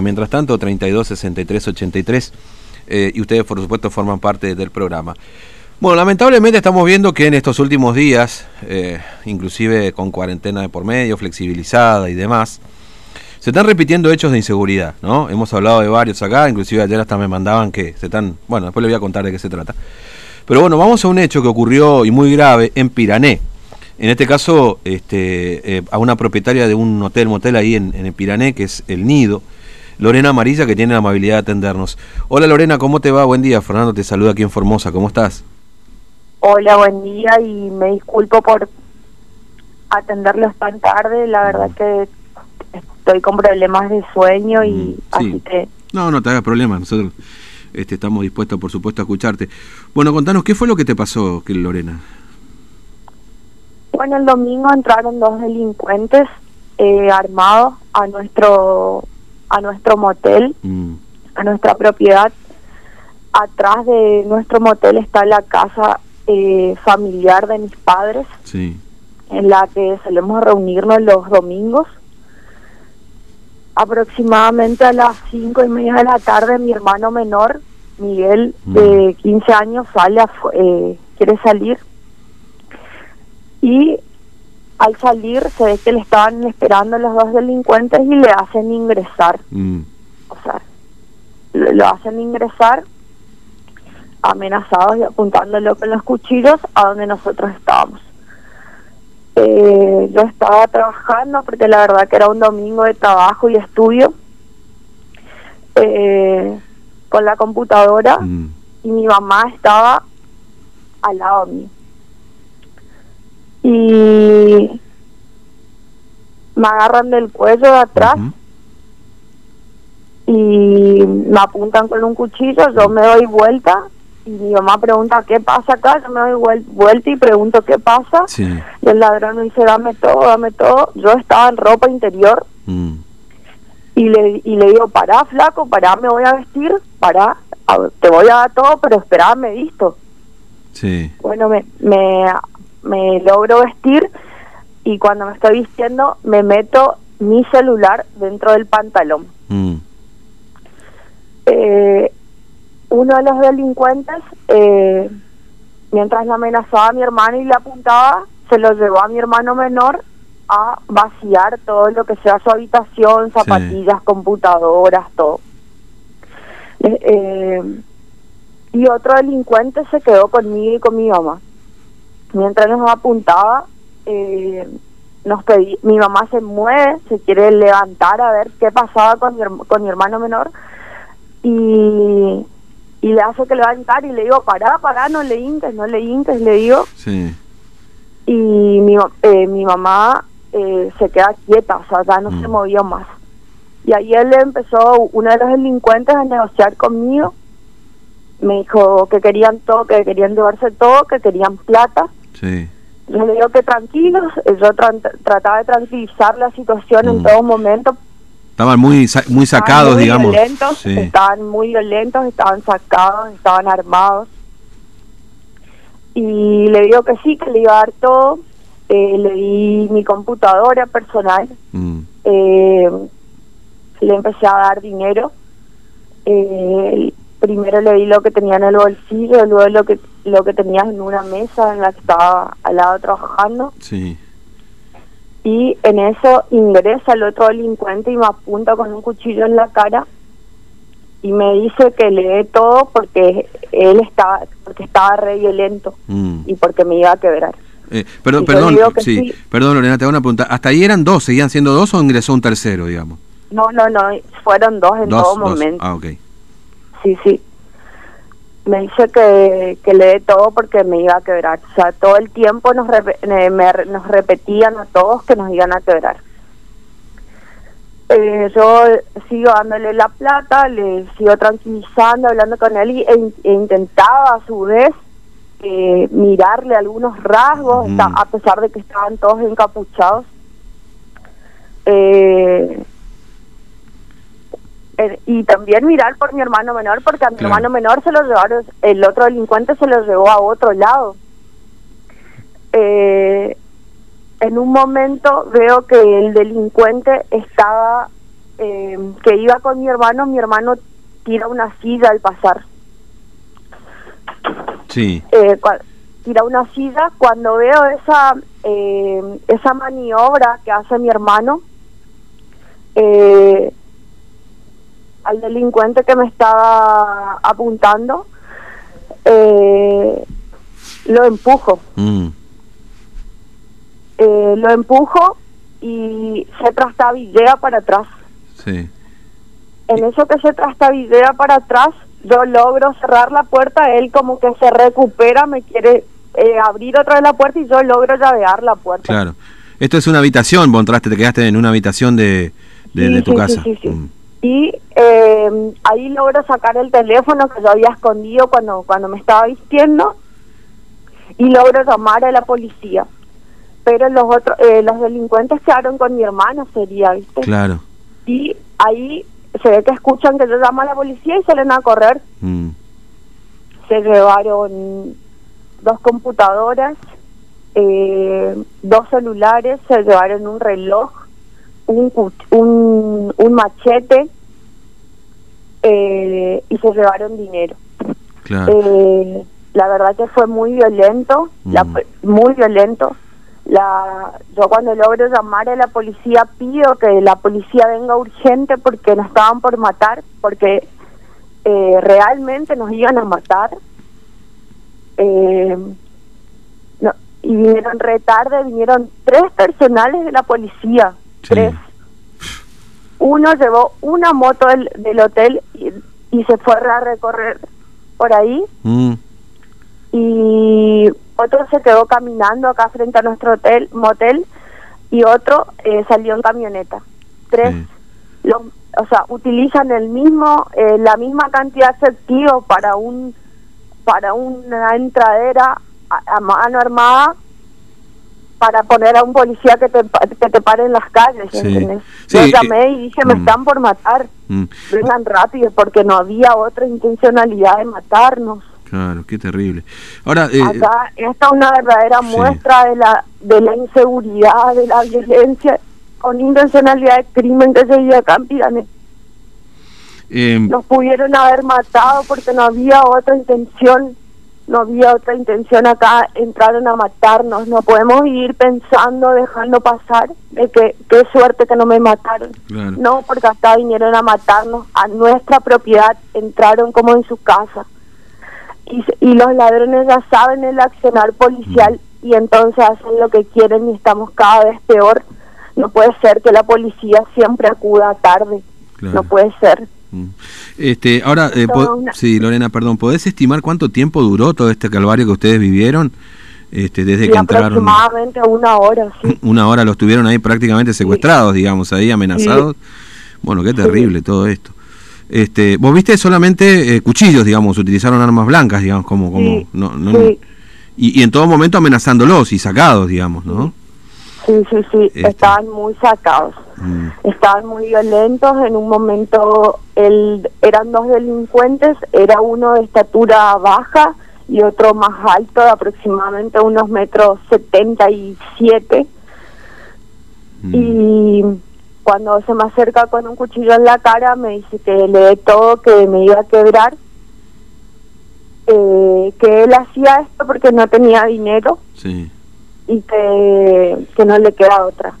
Mientras tanto, 32 63 83 eh, y ustedes por supuesto forman parte del programa. Bueno, lamentablemente estamos viendo que en estos últimos días, eh, inclusive con cuarentena de por medio, flexibilizada y demás, se están repitiendo hechos de inseguridad, ¿no? Hemos hablado de varios acá, inclusive ayer hasta me mandaban que se están, bueno, después les voy a contar de qué se trata. Pero bueno, vamos a un hecho que ocurrió y muy grave en Pirané. En este caso, este, eh, a una propietaria de un hotel, motel ahí en, en Pirané, que es El Nido, Lorena Amarilla, que tiene la amabilidad de atendernos. Hola Lorena, ¿cómo te va? Buen día. Fernando te saluda aquí en Formosa. ¿Cómo estás? Hola, buen día y me disculpo por atenderlos tan tarde. La verdad que estoy con problemas de sueño y Mm, sí. así que... No, no te hagas problema. Nosotros este, estamos dispuestos, por supuesto, a escucharte. Bueno, contanos, ¿qué fue lo que te pasó, Lorena? Bueno, el domingo entraron dos delincuentes eh, armados a nuestro a nuestro motel, Mm, a nuestra propiedad. Atrás de nuestro motel está la casa eh, familiar de mis padres, sí. en la que solemos reunirnos los domingos. Aproximadamente a las cinco y media de la tarde, mi hermano menor, Miguel, Mm. de 15 años, sale, afu- eh, quiere salir. Y al salir se ve que le estaban esperando los dos delincuentes y le hacen ingresar. Mm, O sea, lo, lo hacen ingresar amenazados y apuntándolo con los cuchillos a donde nosotros estábamos. Eh, yo estaba trabajando porque la verdad que era un domingo de trabajo y estudio eh, con la computadora mm, y mi mamá estaba al lado mío. Y me agarran del cuello de atrás y me apuntan con un cuchillo, yo me doy vuelta y mi mamá pregunta qué pasa acá, yo me doy vuel- vuelta y pregunto qué pasa Sí. y el ladrón me dice dame todo, dame todo, yo estaba en ropa interior mm, y le, y le digo pará flaco, pará me voy a vestir, pará, te voy a dar todo pero esperá me visto. sí. Bueno, me, me, me logro vestir y cuando me estoy vistiendo me meto mi celular dentro del pantalón. mm, eh, uno de los delincuentes, eh, mientras la amenazaba a mi hermano y le apuntaba, se lo llevó a mi hermano menor a vaciar todo lo que sea su habitación, zapatillas, computadoras, todo. Eh, y otro delincuente se quedó conmigo y con mi mamá. Mientras nos apuntaba, eh, nos pedí, mi mamá se mueve, se quiere levantar a ver qué pasaba con mi, con mi hermano menor y, y le hace que levantar y le digo, pará, pará, no le hinques, no le hinques, le digo. sí. Y mi, eh, mi mamá eh, se queda quieta, o sea, ya no se Mm. movió más. Y ahí él empezó, uno de los delincuentes, a negociar conmigo. Me dijo que querían todo, que querían llevarse todo, que querían plata. Sí. Yo le digo que tranquilos, yo tra- trataba de tranquilizar la situación Mm. en todo momento, Estaban muy, sa- muy Estaban sacados, muy digamos. Violentos, Sí. Estaban muy violentos, estaban sacados, estaban armados. Y le digo que sí, que le iba a dar todo. Eh, le di mi computadora personal. Mm, Eh, le empecé a dar dinero. Eh, primero le di lo que tenía en el bolsillo, luego lo que lo que tenía en una mesa en la que estaba al lado trabajando sí. y en eso ingresa el otro delincuente y me apunta con un cuchillo en la cara y me dice que le dé todo porque él estaba porque estaba re violento mm. y porque me iba a quebrar. Eh, perdón, perdón, sí. sí. Perdón, Lorena, te hago una pregunta. ¿Hasta ahí eran dos? ¿Seguían siendo dos o ingresó un tercero, digamos? No, no, no, fueron dos en dos, todo dos. momento. Ah, ok. Sí, sí. Me dice que, que le dé todo porque me iba a quebrar. O sea, todo el tiempo nos, eh, me- nos repetían a todos que nos iban a quebrar. Eh, yo sigo dándole la plata, le sigo tranquilizando, hablando con él y, e, e intentaba a su vez eh, mirarle algunos rasgos, esta- a pesar de que estaban todos encapuchados. Eh, eh, y también mirar por mi hermano menor, porque a mi Claro. hermano menor se lo llevaron, el otro delincuente se lo llevó a otro lado. Eh, en un momento veo que el delincuente estaba eh, que iba con mi hermano, mi hermano tira una silla al pasar. Sí. Cua- tira una silla, cuando veo esa, eh, esa maniobra que hace mi hermano, eh, al delincuente que me estaba apuntando, eh, lo empujo. Mm, Eh, lo empujo y se trastabillea para atrás. sí. En eso que se trastabillea para atrás, yo logro cerrar la puerta, él como que se recupera, me quiere eh, abrir otra vez la puerta y yo logro llavear la puerta. Claro. Esto es una habitación, vos entraste, te quedaste en una habitación de, de, Sí, de tu sí, casa. sí. Mm, Y eh, ahí logro sacar el teléfono que yo había escondido cuando, cuando me estaba vistiendo y logro llamar a la policía. Pero los otros, eh, los delincuentes quedaron con mi hermano, sería, ¿viste? Claro. Y ahí se ve que escuchan que yo llamo a la policía y salen a correr. Mm, Se llevaron dos computadoras, eh, dos celulares, se llevaron un reloj, un, un, un machete eh, y se llevaron dinero. claro. Eh, la verdad que fue muy violento, la- Mm. muy violento. La, yo cuando logro llamar a la policía pido que la policía venga urgente porque nos estaban por matar, porque eh, realmente nos iban a matar. Eh, no, y vinieron re tarde, vinieron tres personales de la policía, Sí. tres. Uno llevó una moto del, del hotel y, y se fue a recorrer por ahí. Mm, y otro se quedó caminando acá frente a nuestro hotel motel y otro eh, salió en camioneta. Tres sí. lo- o sea utilizan el mismo eh, la misma cantidad de efectivo para un para una entradera a, a mano armada para poner a un policía que te, que te pare en las calles Sí. ¿entendés? Sí, yo llamé y dije me mm. están por matar Mm, vengan rápido porque no había otra intencionalidad de matarnos claro, qué terrible. Ahora, eh, Acá esta es una verdadera Sí. muestra de la de la inseguridad, de la violencia con intencionalidad de crimen que se vive acá en Pirané. eh, Nos pudieron haber matado porque no había otra intención, no había otra intención acá, entraron a matarnos. No podemos vivir pensando, dejando pasar, de que qué suerte que no me mataron. claro. No, porque acá vinieron a matarnos a nuestra propiedad, entraron como en su casa. Y, los ladrones ya saben el accionar policial y entonces hacen lo que quieren y estamos cada vez peor. No puede ser que la policía siempre acuda tarde. Claro. No puede ser. Mm. Este, ahora, eh, una- sí, Lorena, perdón, ¿podés estimar cuánto tiempo duró todo este calvario que ustedes vivieron? Este, desde que entraron, aproximadamente una hora, sí. una hora los tuvieron ahí prácticamente secuestrados, digamos, ahí amenazados. Bueno, qué terrible todo esto. Este, vos viste solamente eh, cuchillos, digamos, utilizaron armas blancas, digamos, como, como, Sí, no, no- y en todo momento amenazándolos y sacados, digamos, ¿no? Sí, sí, sí, estaban muy sacados. Mm, estaban muy violentos. En un momento el, eran dos delincuentes, era uno de estatura baja y otro más alto, de aproximadamente unos metros setenta y siete. mm. Y cuando se me acerca con un cuchillo en la cara, me dice que le dé todo, que me iba a quebrar. Eh, que él hacía esto porque no tenía dinero Sí. Y que, que no le queda otra.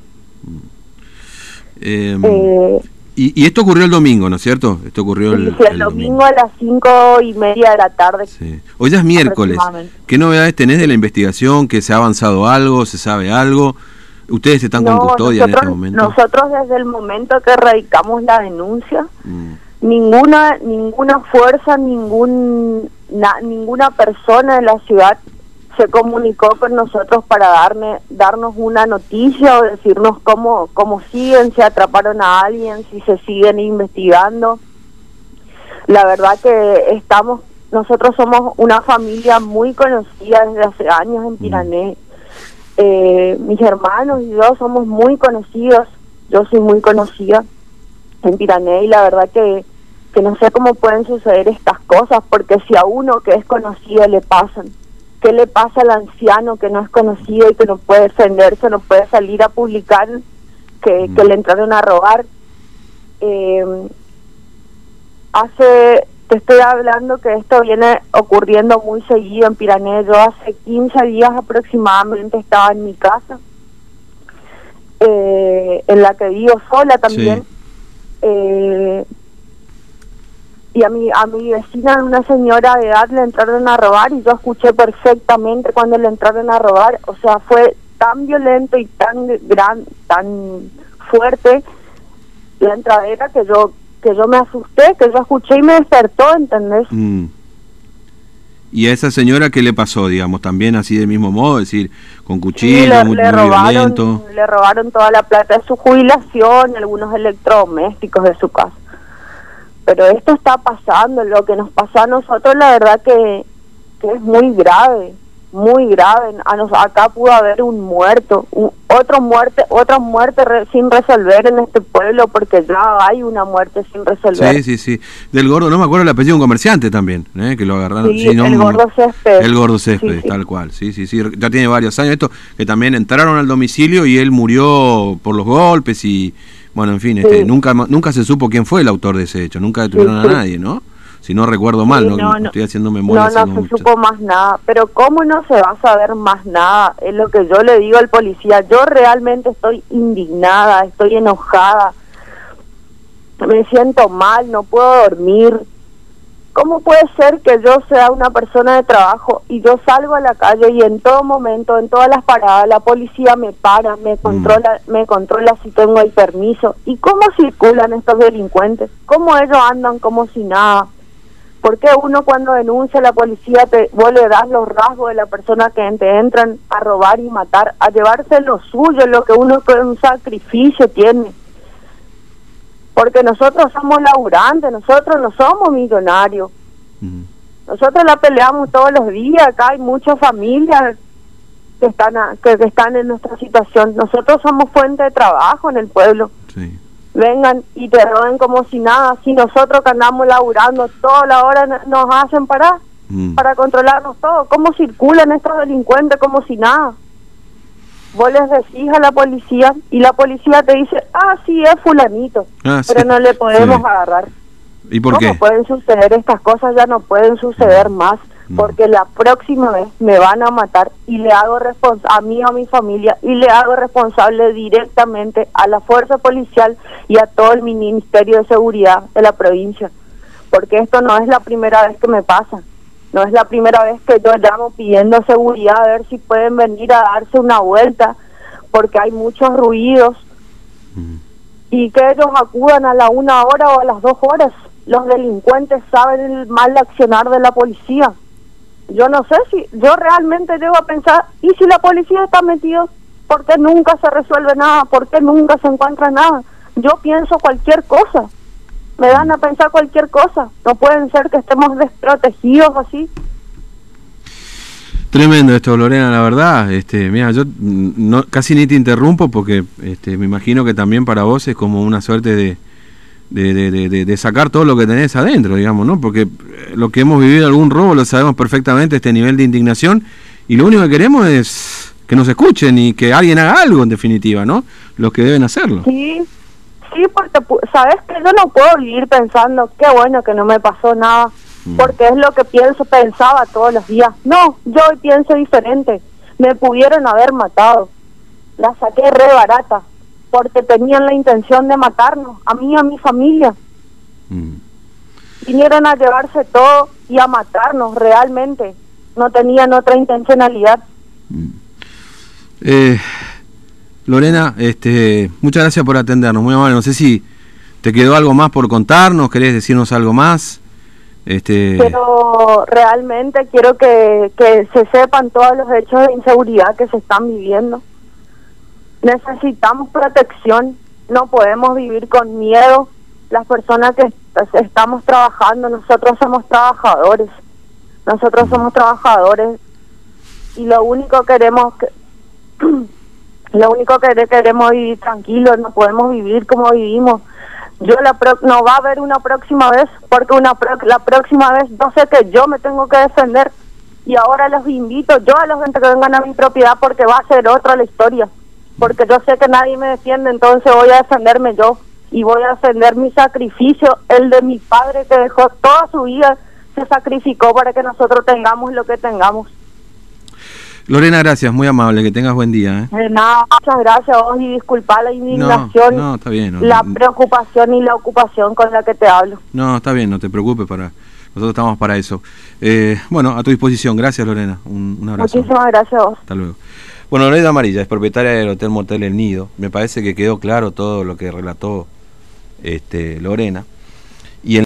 Eh, Eh, y, y esto ocurrió el domingo, ¿no es cierto? Esto ocurrió el, domingo a las cinco y media de la tarde. Sí. Hoy ya es miércoles. ¿Qué novedades tenés de la investigación? ¿Que se ha avanzado algo? ¿Se sabe algo? ¿Ustedes están con No, custodia en este nosotros- momento? Nosotros desde el momento que radicamos la denuncia, Mm, ninguna ninguna fuerza, ningún na- ninguna persona en la ciudad se comunicó con nosotros para darme, darnos una noticia o decirnos cómo, cómo siguen, si atraparon a alguien, si se siguen investigando. La verdad que estamos, nosotros somos una familia muy conocida desde hace años en Pirané. Eh, mis hermanos y yo somos muy conocidos, yo soy muy conocida en Pirané y la verdad que, que no sé cómo pueden suceder estas cosas, porque si a uno que es conocido le pasan, ¿qué le pasa al anciano que no es conocido y que no puede defenderse, no puede salir a publicar que, Mm. que le entraron a robar? eh, hace, te estoy hablando que esto viene ocurriendo muy seguido en Piranha. Yo hace 15 días aproximadamente estaba en mi casa, eh, en la que vivo sola también. Eh, y a mi, a mi vecina, una señora de edad, le entraron a robar y yo escuché perfectamente cuando le entraron a robar. O sea, fue tan violento y tan gran, tan fuerte la entradera que yo que yo me asusté, que yo escuché y me despertó, ¿entendés? Mm. ¿Y a esa señora qué le pasó, digamos, también así del mismo modo, es decir, con cuchillo, muy, le robaron, Le robaron toda la plata de su jubilación, algunos electrodomésticos de su casa. Pero esto está pasando, lo que nos pasó a nosotros, la verdad que, que es muy grave muy grave. A nos, acá pudo haber un muerto, otro muerte, otra muerte sin resolver en este pueblo porque ya hay una muerte sin resolver. Sí, sí, sí. Del gordo, no me acuerdo el apellido de un comerciante también, ¿eh? que lo agarraron. Sí, el gordo césped. El gordo césped, tal cual. Sí, sí, sí. Ya tiene varios años esto, que también entraron al domicilio y él murió por los golpes y, bueno, en fin, este, nunca, nunca se supo quién fue el autor de ese hecho, nunca detuvieron a nadie, ¿no? si no recuerdo mal, no, estoy haciendo memoria. No, no se supo más nada, pero ¿cómo no se va a saber más nada? Es lo que yo le digo al policía, yo realmente estoy indignada, estoy enojada, me siento mal, no puedo dormir. ¿Cómo puede ser que yo sea una persona de trabajo y yo salgo a la calle y en todo momento, en todas las paradas, la policía me para, me mm. controla, me controla si tengo el permiso? ¿Y cómo circulan estos delincuentes? ¿Cómo ellos andan como si nada? ¿Por qué uno cuando denuncia a la policía te, vos le das los rasgos de la persona que te entran a robar y matar, a llevarse lo suyo, lo que uno con un sacrificio tiene? Porque nosotros somos laburantes, nosotros no somos millonarios. Nosotros la peleamos todos los días, acá hay muchas familias que están que, que, están en nuestra situación. Nosotros somos fuente de trabajo en el pueblo. Sí vengan y te roben como si nada, si nosotros que andamos laburando toda la hora nos hacen parar mm. para controlarnos todo, cómo circulan estos delincuentes como si nada. Vos les decís a la policía y la policía te dice, ah, sí, es fulanito, ah, pero no le podemos agarrar. ¿Y por ¿Cómo pueden suceder estas cosas? Ya no pueden suceder mm. más porque la próxima vez me van a matar y le hago a mí o a mi familia y le hago responsable directamente a la fuerza policial y a todo el Ministerio de Seguridad de la provincia, porque esto no es la primera vez que me pasa, no es la primera vez que yo llamo pidiendo seguridad a ver si pueden venir a darse una vuelta, porque hay muchos ruidos y que ellos acudan a la una hora o a las dos horas. Los delincuentes saben el mal accionar de la policía yo no sé si, yo realmente llego a pensar, ¿y si la policía está metido? ¿Por qué nunca se resuelve nada? ¿Por qué nunca se encuentra nada? Yo pienso cualquier cosa, me dan a pensar cualquier cosa, no pueden ser que estemos desprotegidos así. Tremendo esto, Lorena, la verdad. Este, mira, yo no, casi ni te interrumpo porque este, me imagino que también para vos es como una suerte de, de, de, sacar todo lo que tenés adentro, digamos, ¿no? Porque eh, lo que hemos vivido algún robo lo sabemos perfectamente, este nivel de indignación, y lo único que queremos es que nos escuchen y que alguien haga algo, en definitiva, ¿no? Los que deben hacerlo. Sí, sí, porque sabes que yo no puedo vivir pensando, qué bueno que no me pasó nada, mm. porque es lo que pienso, pensaba todos los días. No, yo hoy pienso diferente, me pudieron haber matado, la saqué re barata, porque tenían la intención de matarnos, a mí y a mi familia. Mm. Vinieron a llevarse todo y a matarnos realmente. No tenían otra intencionalidad. Mm. Eh, Lorena, este, muchas gracias por atendernos, muy amable. No sé si te quedó algo más por contarnos, querés decirnos algo más. Este... Pero realmente quiero que, que se sepan todos los hechos de inseguridad que se están viviendo necesitamos protección, no podemos vivir con miedo. Las personas que estamos trabajando, nosotros somos trabajadores, nosotros somos trabajadores y lo único que queremos que lo único que queremos vivir tranquilos, no podemos vivir como vivimos. Yo la no va a haber una próxima vez porque una la próxima vez no sé que yo me tengo que defender y ahora los invito yo a los gente que vengan a mi propiedad porque va a ser otra la historia porque yo sé que nadie me defiende, entonces voy a defenderme yo. y voy a defender mi sacrificio, el de mi padre que dejó toda su vida, se sacrificó para que nosotros tengamos lo que tengamos. Lorena, gracias, muy amable, que tengas buen día. ¿eh? nada, muchas gracias a vos y disculpa la indignación, no, está bien, la preocupación y la ocupación con la que te hablo. No, está bien, no te preocupes, para nosotros estamos para eso. Eh, bueno, a tu disposición, gracias Lorena, un, abrazo. Muchísimas gracias a vos. Hasta luego. Bueno, Lorena Amarilla es propietaria del Hotel Motel El Nido. Me parece que quedó claro todo lo que relató este, Lorena.